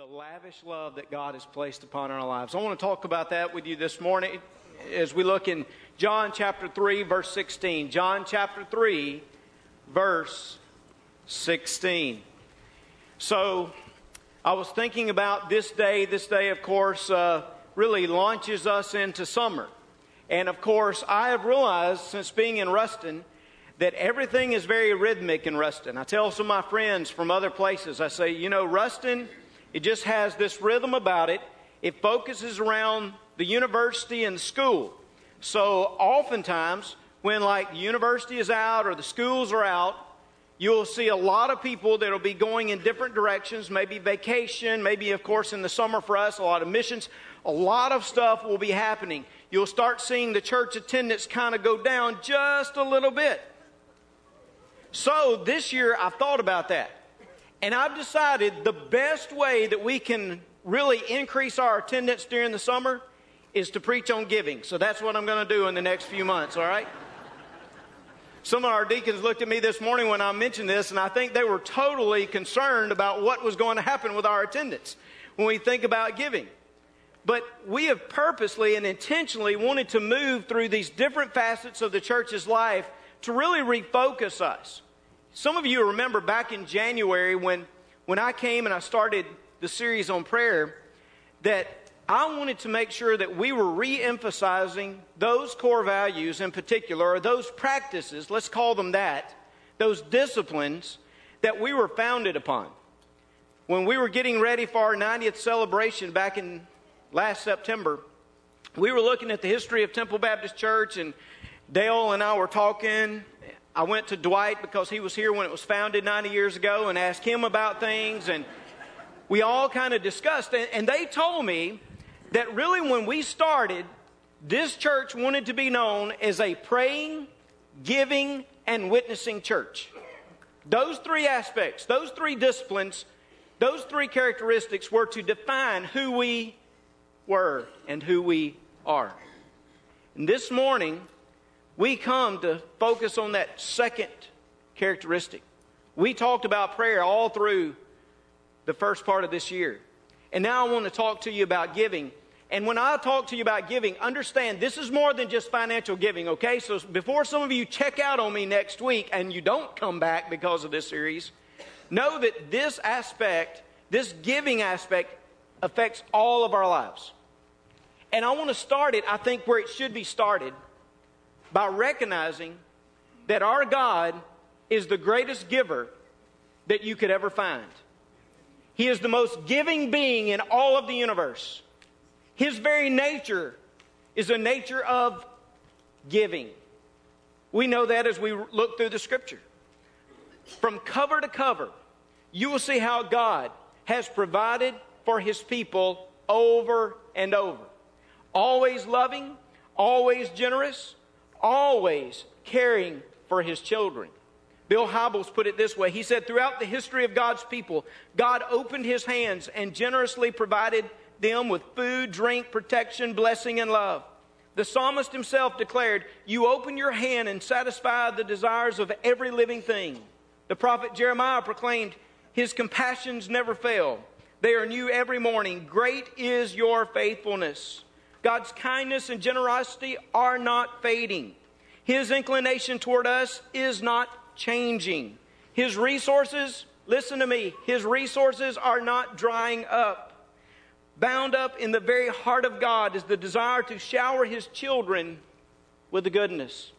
the lavish love that God has placed upon our lives. I want to talk about that with you this morning as we look in John chapter 3, verse 16. John chapter 3, verse 16. So, I was thinking about this day. This day, of course, uh, really launches us into summer. And of course, I have realized since being in Ruston that everything is very rhythmic in Ruston. I tell some of my friends from other places, I say, you know, Ruston, it just has this rhythm about it. It focuses around the university and the school. So oftentimes, when like the university is out or the schools are out, you'll see a lot of people that'll be going in different directions, maybe vacation, maybe, of course, in the summer for us, a lot of missions. A lot of stuff will be happening. You'll start seeing the church attendance kind of go down just a little bit. So this year, I've thought about that. And I've decided the best way that we can really increase our attendance during the summer is to preach on giving. So that's what I'm going to do in the next few months, all right? Some of our deacons looked at me this morning when I mentioned this, and I think they were totally concerned about what was going to happen with our attendance when we think about giving. But we have purposely and intentionally wanted to move through these different facets of the church's life to really refocus us. Some of you remember back in January when, when I came and I started the series on prayer that I wanted to make sure that we were re emphasizing those core values in particular, or those practices, let's call them that, those disciplines that we were founded upon. When we were getting ready for our 90th celebration back in last September, we were looking at the history of Temple Baptist Church, and Dale and I were talking. I went to Dwight because he was here when it was founded 90 years ago and asked him about things, and we all kind of discussed. And they told me that really when we started, this church wanted to be known as a praying, giving, and witnessing church. Those three aspects, those three disciplines, those three characteristics were to define who we were and who we are. And this morning, we come to focus on that second characteristic. We talked about prayer all through the first part of this year. And now I want to talk to you about giving. And when I talk to you about giving, understand this is more than just financial giving, okay? So before some of you check out on me next week and you don't come back because of this series, know that this aspect, this giving aspect, affects all of our lives. And I want to start it, I think, where it should be started by recognizing that our God is the greatest giver that you could ever find. He is the most giving being in all of the universe. His very nature is a nature of giving. We know that as we look through the scripture. From cover to cover, you will see how God has provided for his people over and over. Always loving, always generous, always caring for his children. Bill Hybels put it this way. He said, Throughout the history of God's people, God opened his hands and generously provided them with food, drink, protection, blessing, and love. The psalmist himself declared, You open your hand and satisfy the desires of every living thing. The prophet Jeremiah proclaimed, His compassions never fail. They are new every morning. Great is your faithfulness. God's kindness and generosity are not fading. His inclination toward us is not changing. His resources, listen to me, His resources are not drying up. Bound up in the very heart of God is the desire to shower His children with the goodness.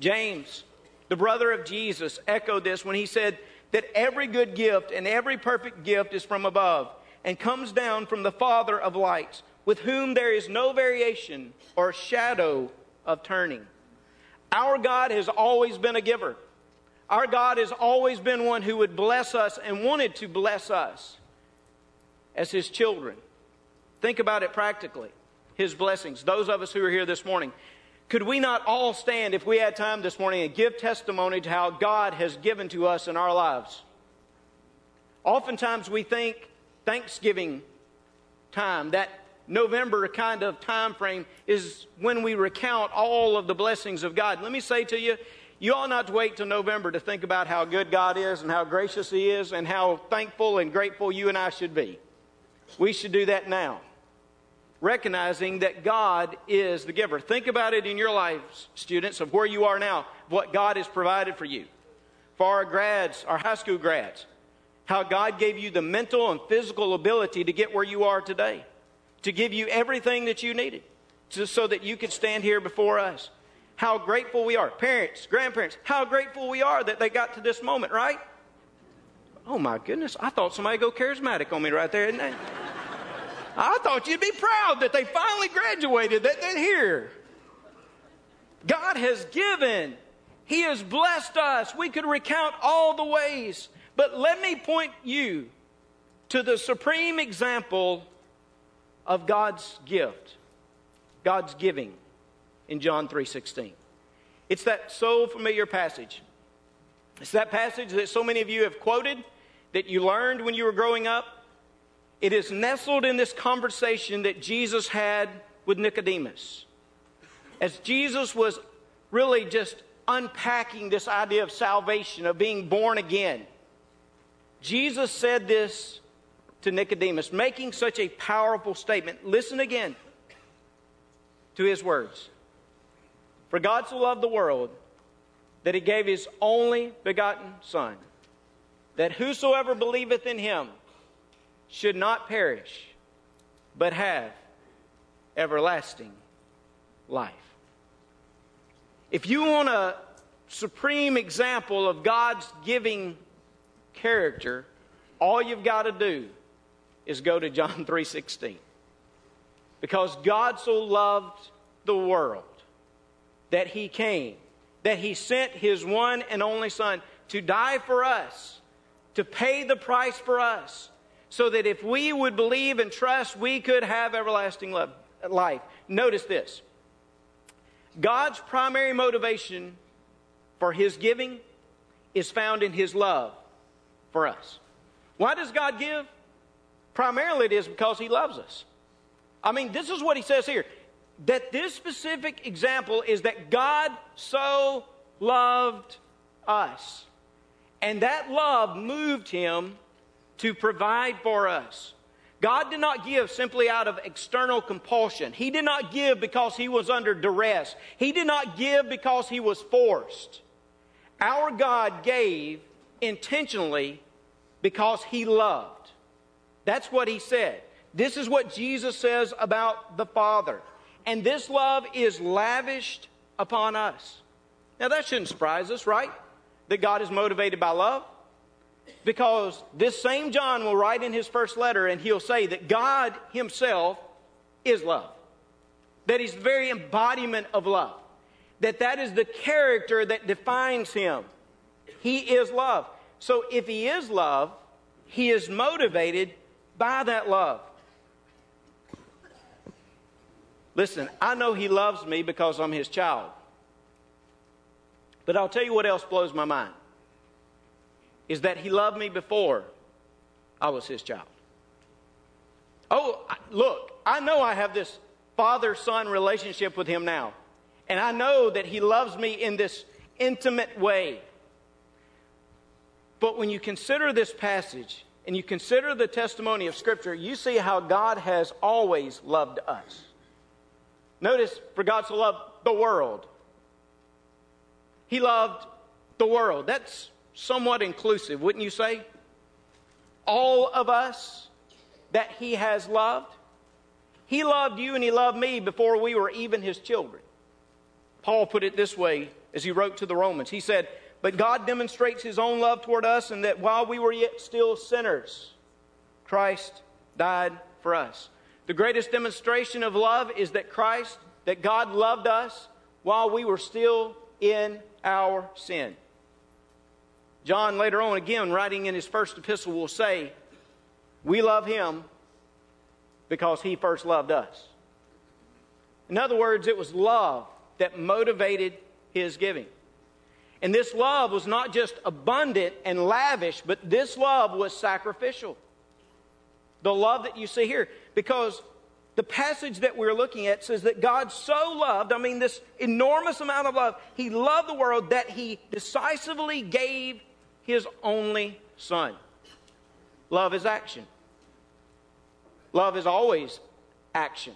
James, the brother of Jesus, echoed this when he said that every good gift and every perfect gift is from above and comes down from the Father of lights, with whom there is no variation or shadow of turning. Our God has always been a giver. Our God has always been one who would bless us and wanted to bless us as his children. Think about it practically his blessings. Those of us who are here this morning, could we not all stand, if we had time this morning, and give testimony to how God has given to us in our lives? Oftentimes we think Thanksgiving time, that November kind of time frame, is when we recount all of the blessings of God. Let me say to you, You ought not to wait till November to think about how good God is and how gracious He is and how thankful and grateful you and I should be. We should do that now, recognizing that God is the giver. Think about it in your lives, students, of where you are now, what God has provided for you. For our grads, our high school grads, how God gave you the mental and physical ability to get where you are today, to give you everything that you needed, just so that you could stand here before us. How grateful we are. Parents, grandparents, how grateful we are that they got to this moment, right? Oh my goodness, I thought somebody go charismatic on me right there, didn't they? I thought you'd be proud that they finally graduated, that they're here. God has given. He has blessed us. We could recount all the ways. But let me point you to the supreme example of God's gift, God's giving in John 3:16. It's that so familiar passage. It's that passage that so many of you have quoted that you learned when you were growing up. It is nestled in this conversation that Jesus had with Nicodemus. As Jesus was really just unpacking this idea of salvation, of being born again, Jesus said this to Nicodemus, making such a powerful statement. Listen again to his words. For God so loved the world that he gave his only begotten Son, that whosoever believeth in him should not perish, but have everlasting life. If you want a supreme example of God's giving character, all you've got to do is go to John 3:16. Because God so loved the world that he came, that he sent his one and only son to die for us, to pay the price for us, so that if we would believe and trust, we could have everlasting love, life. Notice this God's primary motivation for his giving is found in his love for us. Why does God give? Primarily, it is because he loves us. I mean, this is what he says here that this specific example is that God so loved us. And that love moved him to provide for us. God did not give simply out of external compulsion. He did not give because he was under duress. He did not give because he was forced. Our God gave intentionally because he loved. That's what he said. This is what Jesus says about the Father. And this love is lavished upon us. Now, that shouldn't surprise us, right? That God is motivated by love. Because this same John will write in his first letter and he'll say that God himself is love. That he's the very embodiment of love. That that is the character that defines him. He is love. So if he is love, he is motivated by that love. Listen, I know he loves me because I'm his child. But I'll tell you what else blows my mind is that he loved me before I was his child. Oh, look, I know I have this father son relationship with him now. And I know that he loves me in this intimate way. But when you consider this passage and you consider the testimony of Scripture, you see how God has always loved us. Notice, for God so loved the world. He loved the world. That's somewhat inclusive, wouldn't you say? All of us that He has loved. He loved you and He loved me before we were even His children. Paul put it this way as he wrote to the Romans. He said, But God demonstrates His own love toward us, and that while we were yet still sinners, Christ died for us. The greatest demonstration of love is that Christ, that God loved us while we were still in our sin. John, later on, again, writing in his first epistle, will say, We love him because he first loved us. In other words, it was love that motivated his giving. And this love was not just abundant and lavish, but this love was sacrificial. The love that you see here because the passage that we're looking at says that God so loved, I mean, this enormous amount of love, He loved the world that He decisively gave His only Son. Love is action. Love is always action.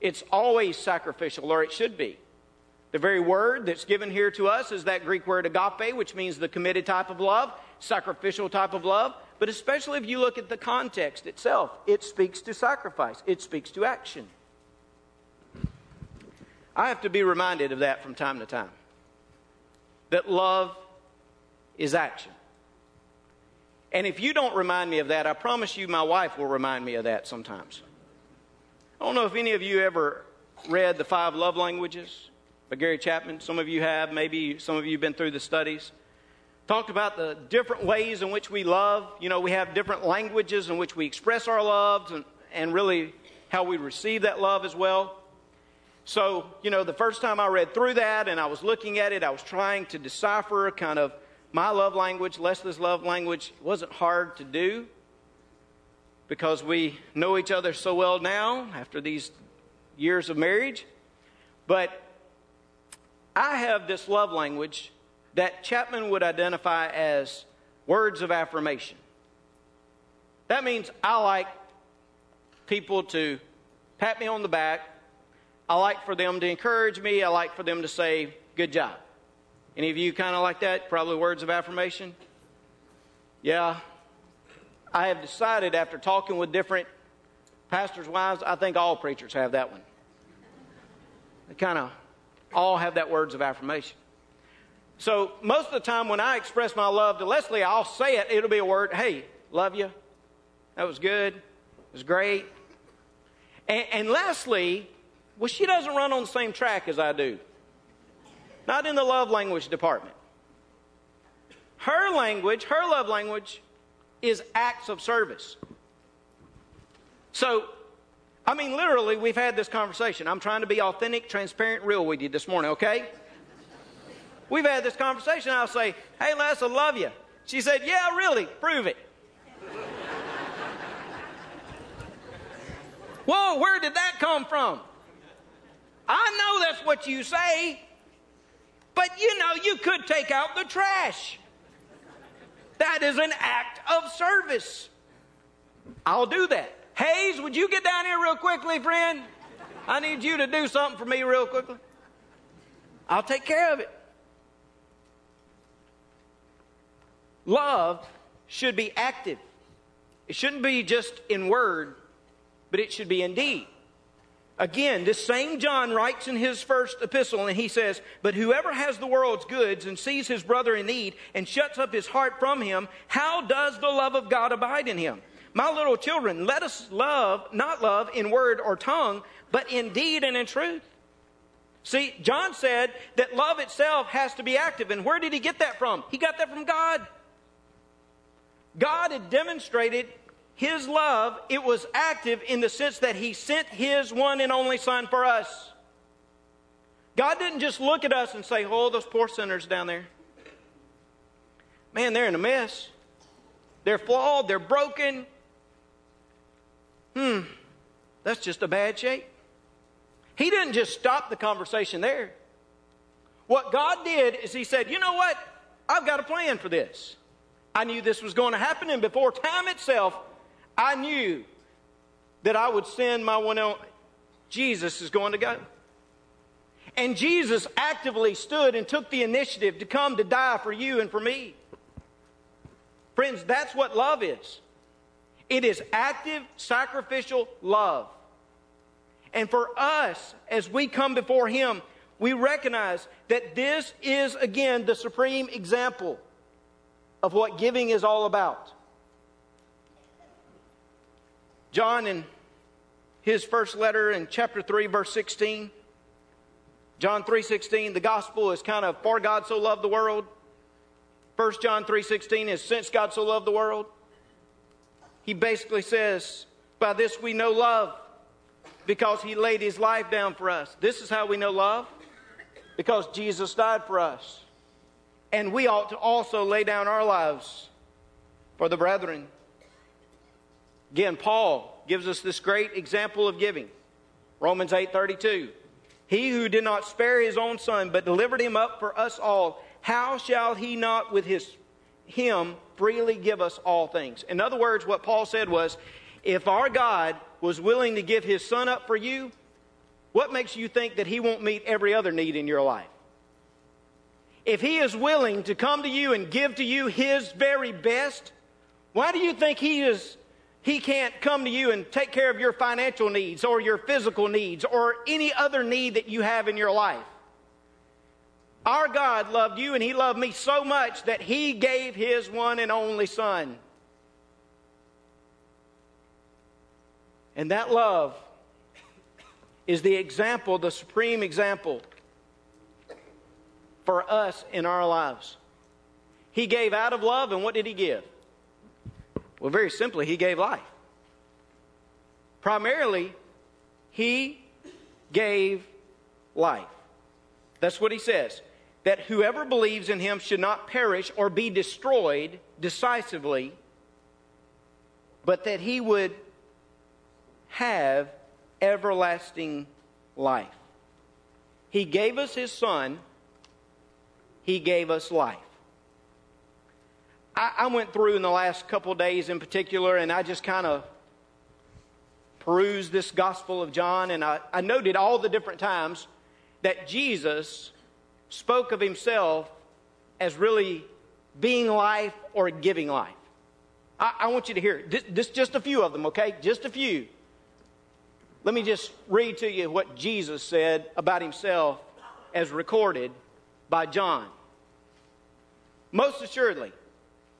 It's always sacrificial, or it should be. The very word that's given here to us is that Greek word agape, which means the committed type of love, sacrificial type of love. But especially if you look at the context itself, it speaks to sacrifice, it speaks to action. I have to be reminded of that from time to time. That love is action. And if you don't remind me of that, I promise you my wife will remind me of that sometimes. I don't know if any of you ever read The Five Love Languages by Gary Chapman. Some of you have, maybe some of you have been through the studies talked about the different ways in which we love. You know, we have different languages in which we express our loves and, and really how we receive that love as well. So, you know, the first time I read through that and I was looking at it, I was trying to decipher kind of my love language, Leslie's love language. It wasn't hard to do because we know each other so well now after these years of marriage. But I have this love language that Chapman would identify as words of affirmation. That means I like people to pat me on the back. I like for them to encourage me. I like for them to say, good job. Any of you kind of like that? Probably words of affirmation? Yeah. I have decided after talking with different pastors' wives, I think all preachers have that one. They kind of all have that words of affirmation. So most of the time when I express my love to Leslie, I'll say it. It'll be a word, hey, love you. That was good. It was great. And, and Leslie, well, she doesn't run on the same track as I do. Not in the love language department. Her language, her love language, is acts of service. So, I mean, literally, we've had this conversation. I'm trying to be authentic, transparent, real with you this morning, okay? We've had this conversation. I'll say, Hey, Les, I love you. She said, Yeah, really, prove it. Whoa, where did that come from? I know that's what you say, but you know, you could take out the trash. That is an act of service. I'll do that. Hayes, would you get down here real quickly, friend? I need you to do something for me real quickly. I'll take care of it. Love should be active. It shouldn't be just in word, but it should be in deed. Again, this same John writes in his first epistle, and he says, But whoever has the world's goods and sees his brother in need and shuts up his heart from him, how does the love of God abide in him? My little children, let us love, not love in word or tongue, but in deed and in truth. See, John said that love itself has to be active. And where did he get that from? He got that from God. God had demonstrated his love. It was active in the sense that he sent his one and only son for us. God didn't just look at us and say, Oh, those poor sinners down there. Man, they're in a mess. They're flawed. They're broken. Hmm, that's just a bad shape. He didn't just stop the conversation there. What God did is He said, You know what? I've got a plan for this. I knew this was going to happen, and before time itself, I knew that I would send my one on. Jesus is going to go. And Jesus actively stood and took the initiative to come to die for you and for me. Friends, that's what love is it is active, sacrificial love. And for us, as we come before Him, we recognize that this is, again, the supreme example of what giving is all about. John, in his first letter in chapter 3, verse 16, John 3:16, the gospel is kind of for God so loved the world. 1 John 3:16 is since God so loved the world. He basically says, by this we know love because he laid his life down for us. This is how we know love because Jesus died for us. And we ought to also lay down our lives for the brethren. Again, Paul gives us this great example of giving. Romans 8:32. He who did not spare his own son but delivered him up for us all, how shall he not with his him freely give us all things? In other words, what Paul said was, if our God was willing to give his son up for you, what makes you think that he won't meet every other need in your life? If he is willing to come to you and give to you his very best, why do you think he is he can't come to you and take care of your financial needs or your physical needs or any other need that you have in your life? Our God loved you and he loved me so much that he gave his one and only son. And that love is the example, the supreme example for us in our lives. He gave out of love, and what did he give? Well, very simply, he gave life. Primarily, he gave life. That's what he says. That whoever believes in him should not perish or be destroyed decisively, but that he would have everlasting life. He gave us his son, he gave us life. I, went through in the last couple days in particular, and I just kind of perused this Gospel of John, and I, I noted all the different times that Jesus spoke of himself as really being life or giving life. I, I want you to hear this, this, just a few of them, okay? Just a few. Let me just read to you what Jesus said about himself as recorded by John. Most assuredly,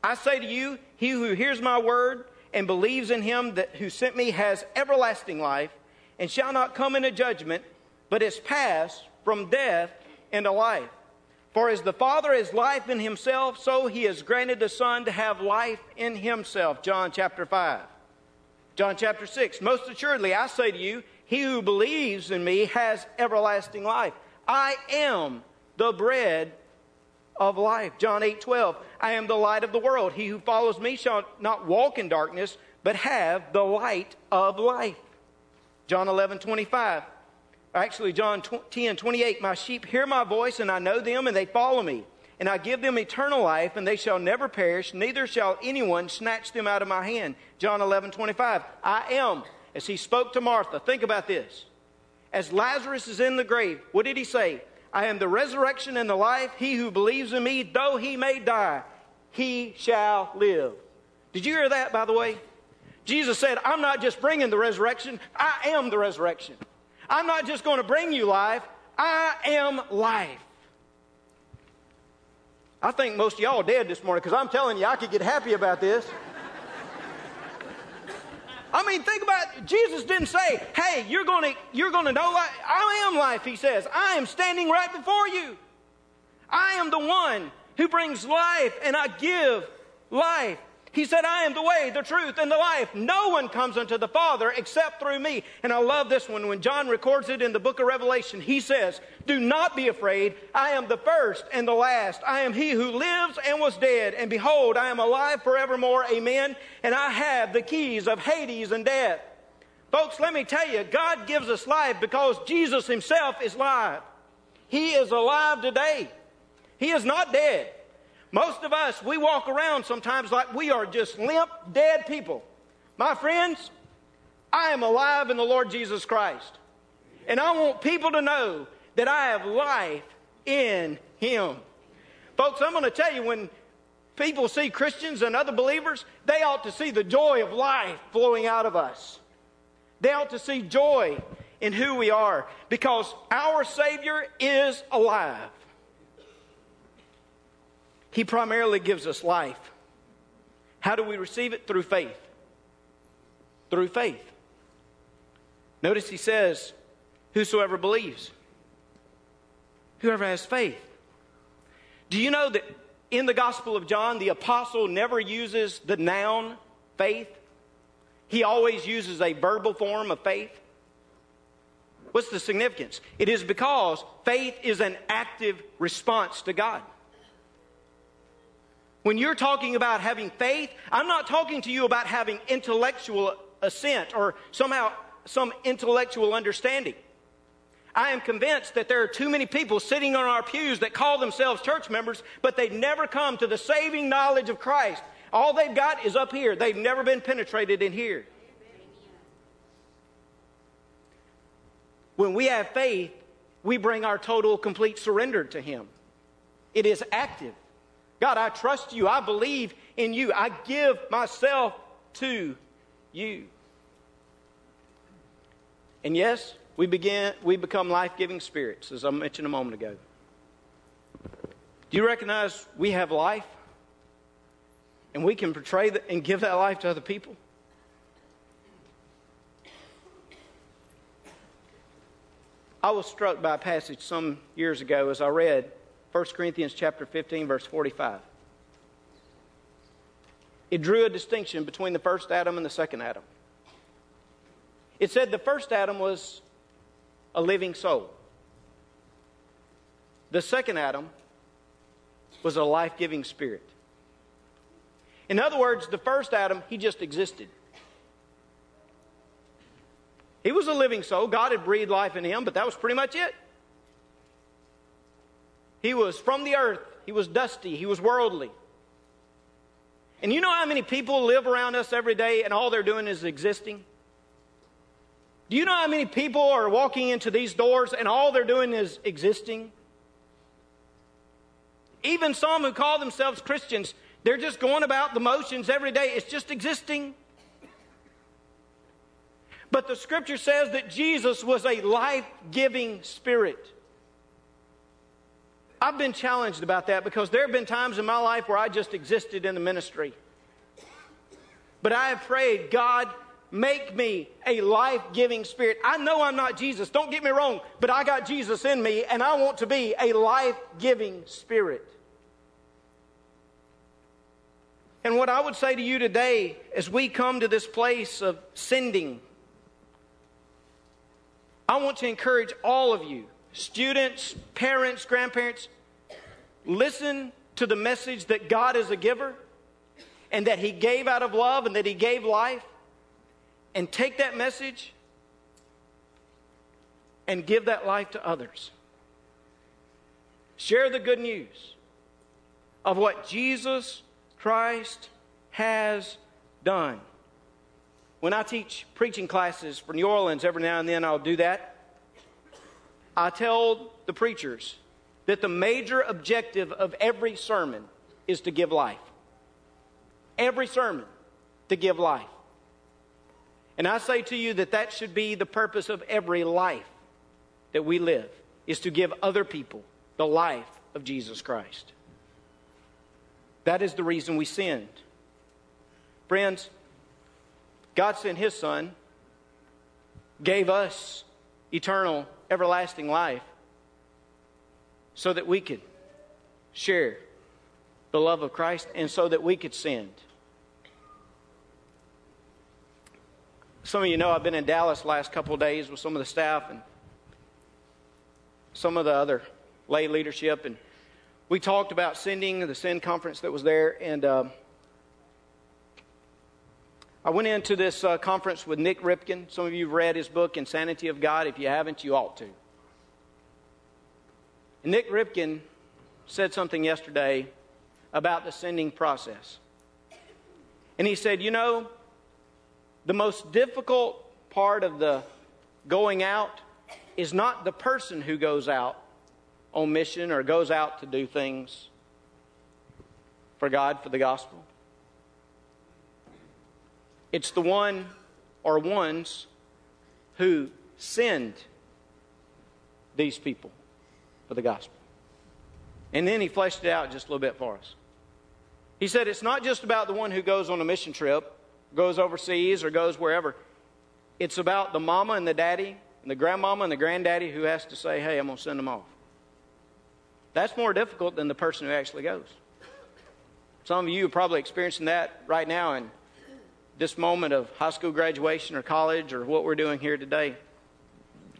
I say to you, he who hears my word and believes in him that who sent me has everlasting life and shall not come into judgment, but is passed from death into life. For as the Father has life in himself, so he has granted the Son to have life in himself. John chapter 5. John chapter 6. Most assuredly, I say to you, he who believes in me has everlasting life. I am the bread of life. John 8 12. I am the light of the world. He who follows me shall not walk in darkness, but have the light of life. John 11 25. Actually, John 10 28. My sheep hear my voice, and I know them, and they follow me. And I give them eternal life, and they shall never perish, neither shall anyone snatch them out of my hand. John 11 25. I am, as he spoke to Martha. Think about this. As Lazarus is in the grave, what did he say? I am the resurrection and the life. He who believes in me, though he may die, he shall live. Did you hear that, by the way? Jesus said, I'm not just bringing the resurrection, I am the resurrection. I'm not just going to bring you life, I am life. I think most of y'all dead this morning because I'm telling you, I could get happy about this. I mean, think about. Jesus didn't say, "Hey, you're going to you're going to know life. I am life." He says, "I am standing right before you. I am the one who brings life and I give life." He said, I am the way, the truth, and the life. No one comes unto the Father except through me. And I love this one. When John records it in the book of Revelation, he says, Do not be afraid. I am the first and the last. I am he who lives and was dead. And behold, I am alive forevermore. Amen. And I have the keys of Hades and death. Folks, let me tell you, God gives us life because Jesus himself is alive. He is alive today. He is not dead. Most of us, we walk around sometimes like we are just limp, dead people. My friends, I am alive in the Lord Jesus Christ. And I want people to know that I have life in Him. Folks, I'm going to tell you when people see Christians and other believers, they ought to see the joy of life flowing out of us. They ought to see joy in who we are because our Savior is alive. He primarily gives us life. How do we receive it? Through faith. Through faith. Notice he says, Whosoever believes, whoever has faith. Do you know that in the Gospel of John, the apostle never uses the noun faith? He always uses a verbal form of faith. What's the significance? It is because faith is an active response to God. When you're talking about having faith, I'm not talking to you about having intellectual assent or somehow some intellectual understanding. I am convinced that there are too many people sitting on our pews that call themselves church members, but they've never come to the saving knowledge of Christ. All they've got is up here. They've never been penetrated in here. When we have faith, we bring our total, complete surrender to Him. It is active. God, I trust you. I believe in you. I give myself to you. And yes, we begin we become life-giving spirits, as I mentioned a moment ago. Do you recognize we have life? And we can portray that and give that life to other people? I was struck by a passage some years ago as I read 1 Corinthians chapter 15 verse 45. It drew a distinction between the first Adam and the second Adam. It said the first Adam was a living soul. The second Adam was a life giving spirit. In other words, the first Adam, he just existed. He was a living soul. God had breathed life in him, but that was pretty much it. He was from the earth, he was dusty, he was worldly. And you know how many people live around us every day and all they're doing is existing? Do you know how many people are walking into these doors and all they're doing is existing? Even some who call themselves Christians, they're just going about the motions every day. It's just existing. But the scripture says that Jesus was a life giving spirit. I've been challenged about that because there have been times in my life where I just existed in the ministry. But I have prayed, God, make me a life giving spirit. I know I'm not Jesus, don't get me wrong, but I got Jesus in me and I want to be a life giving spirit. And what I would say to you today as we come to this place of sending, I want to encourage all of you, students, parents, grandparents, listen to the message that God is a giver and that He gave out of love and that He gave life, and take that message and give that life to others. Share the good news of what Jesus Christ has done. When I teach preaching classes for New Orleans, every now and then I'll do that. I tell the preachers that the major objective of every sermon is to give life. Every sermon to give life. And I say to you that that should be the purpose of every life that we live, is to give other people the life of Jesus Christ. That is the reason we sinned. Friends, God sent His Son, gave us eternal, everlasting life so that we could share the love of Christ and so that we could send. Some of you know I've been in Dallas last couple of days with some of the staff and some of the other lay leadership, and we talked about sending the send conference that was there, and um, I went into this uh, conference with Nik Ripken. Some of you have read his book, Insanity of God. If you haven't, you ought to. And Nik Ripken said something yesterday about the sending process. And he said, You know, the most difficult part of the going out is not the person who goes out on mission or goes out to do things for God, for the gospel. It's the one or ones who send these people for the gospel. And then he fleshed it out just a little bit for us. He said it's not just about the one who goes on a mission trip, goes overseas, or goes wherever. It's about the mama and the daddy, and the grandmama and the granddaddy who has to say, hey, I'm going to send them off. That's more difficult than the person who actually goes. Some of you are probably experiencing that right now in this moment of high school graduation or college or what we're doing here today.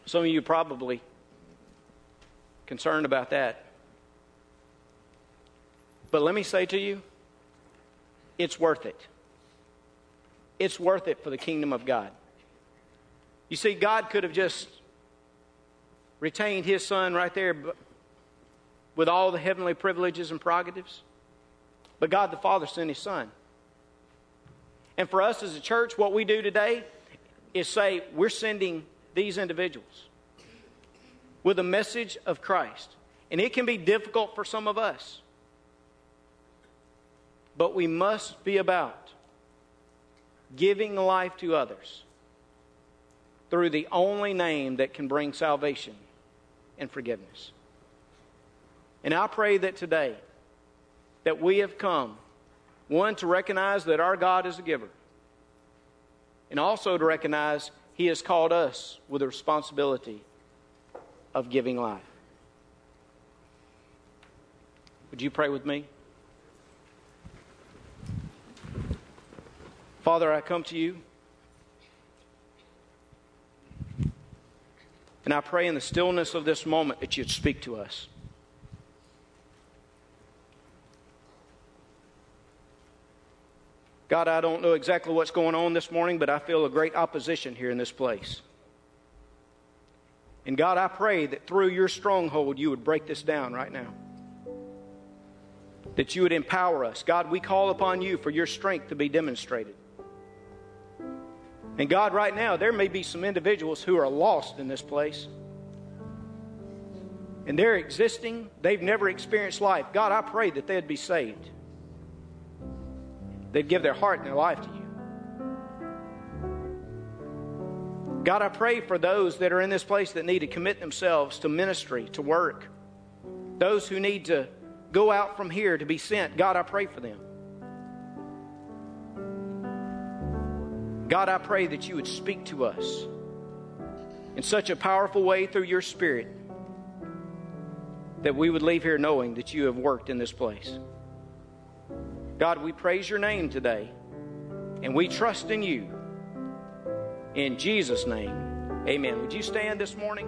Some of you probably concerned about that. But let me say to you it's worth it. It's worth it for the kingdom of God. You see, God could have just retained his son right there with all the heavenly privileges and prerogatives. But God the Father sent his son. And for us as a church, what we do today is say, we're sending these individuals with a message of Christ. And it can be difficult for some of us. But we must be about giving life to others through the only name that can bring salvation and forgiveness. And I pray that today that we have come one to recognize that our God is a giver and also to recognize he has called us with the responsibility of giving life. Would you pray with me? Father, I come to you. And I pray in the stillness of this moment that you'd speak to us. God, I don't know exactly what's going on this morning, but I feel a great opposition here in this place. And God, I pray that through your stronghold, you would break this down right now. That you would empower us. God, we call upon you for your strength to be demonstrated. And God, right now, there may be some individuals who are lost in this place. And they're existing, they've never experienced life. God, I pray that they'd be saved. They'd give their heart and their life to you. God, I pray for those that are in this place that need to commit themselves to ministry, to work. Those who need to go out from here to be sent. God, I pray for them. God, I pray that you would speak to us in such a powerful way through your Spirit that we would leave here knowing that you have worked in this place. God, we praise your name today and we trust in you. In Jesus' name, amen. Would you stand this morning?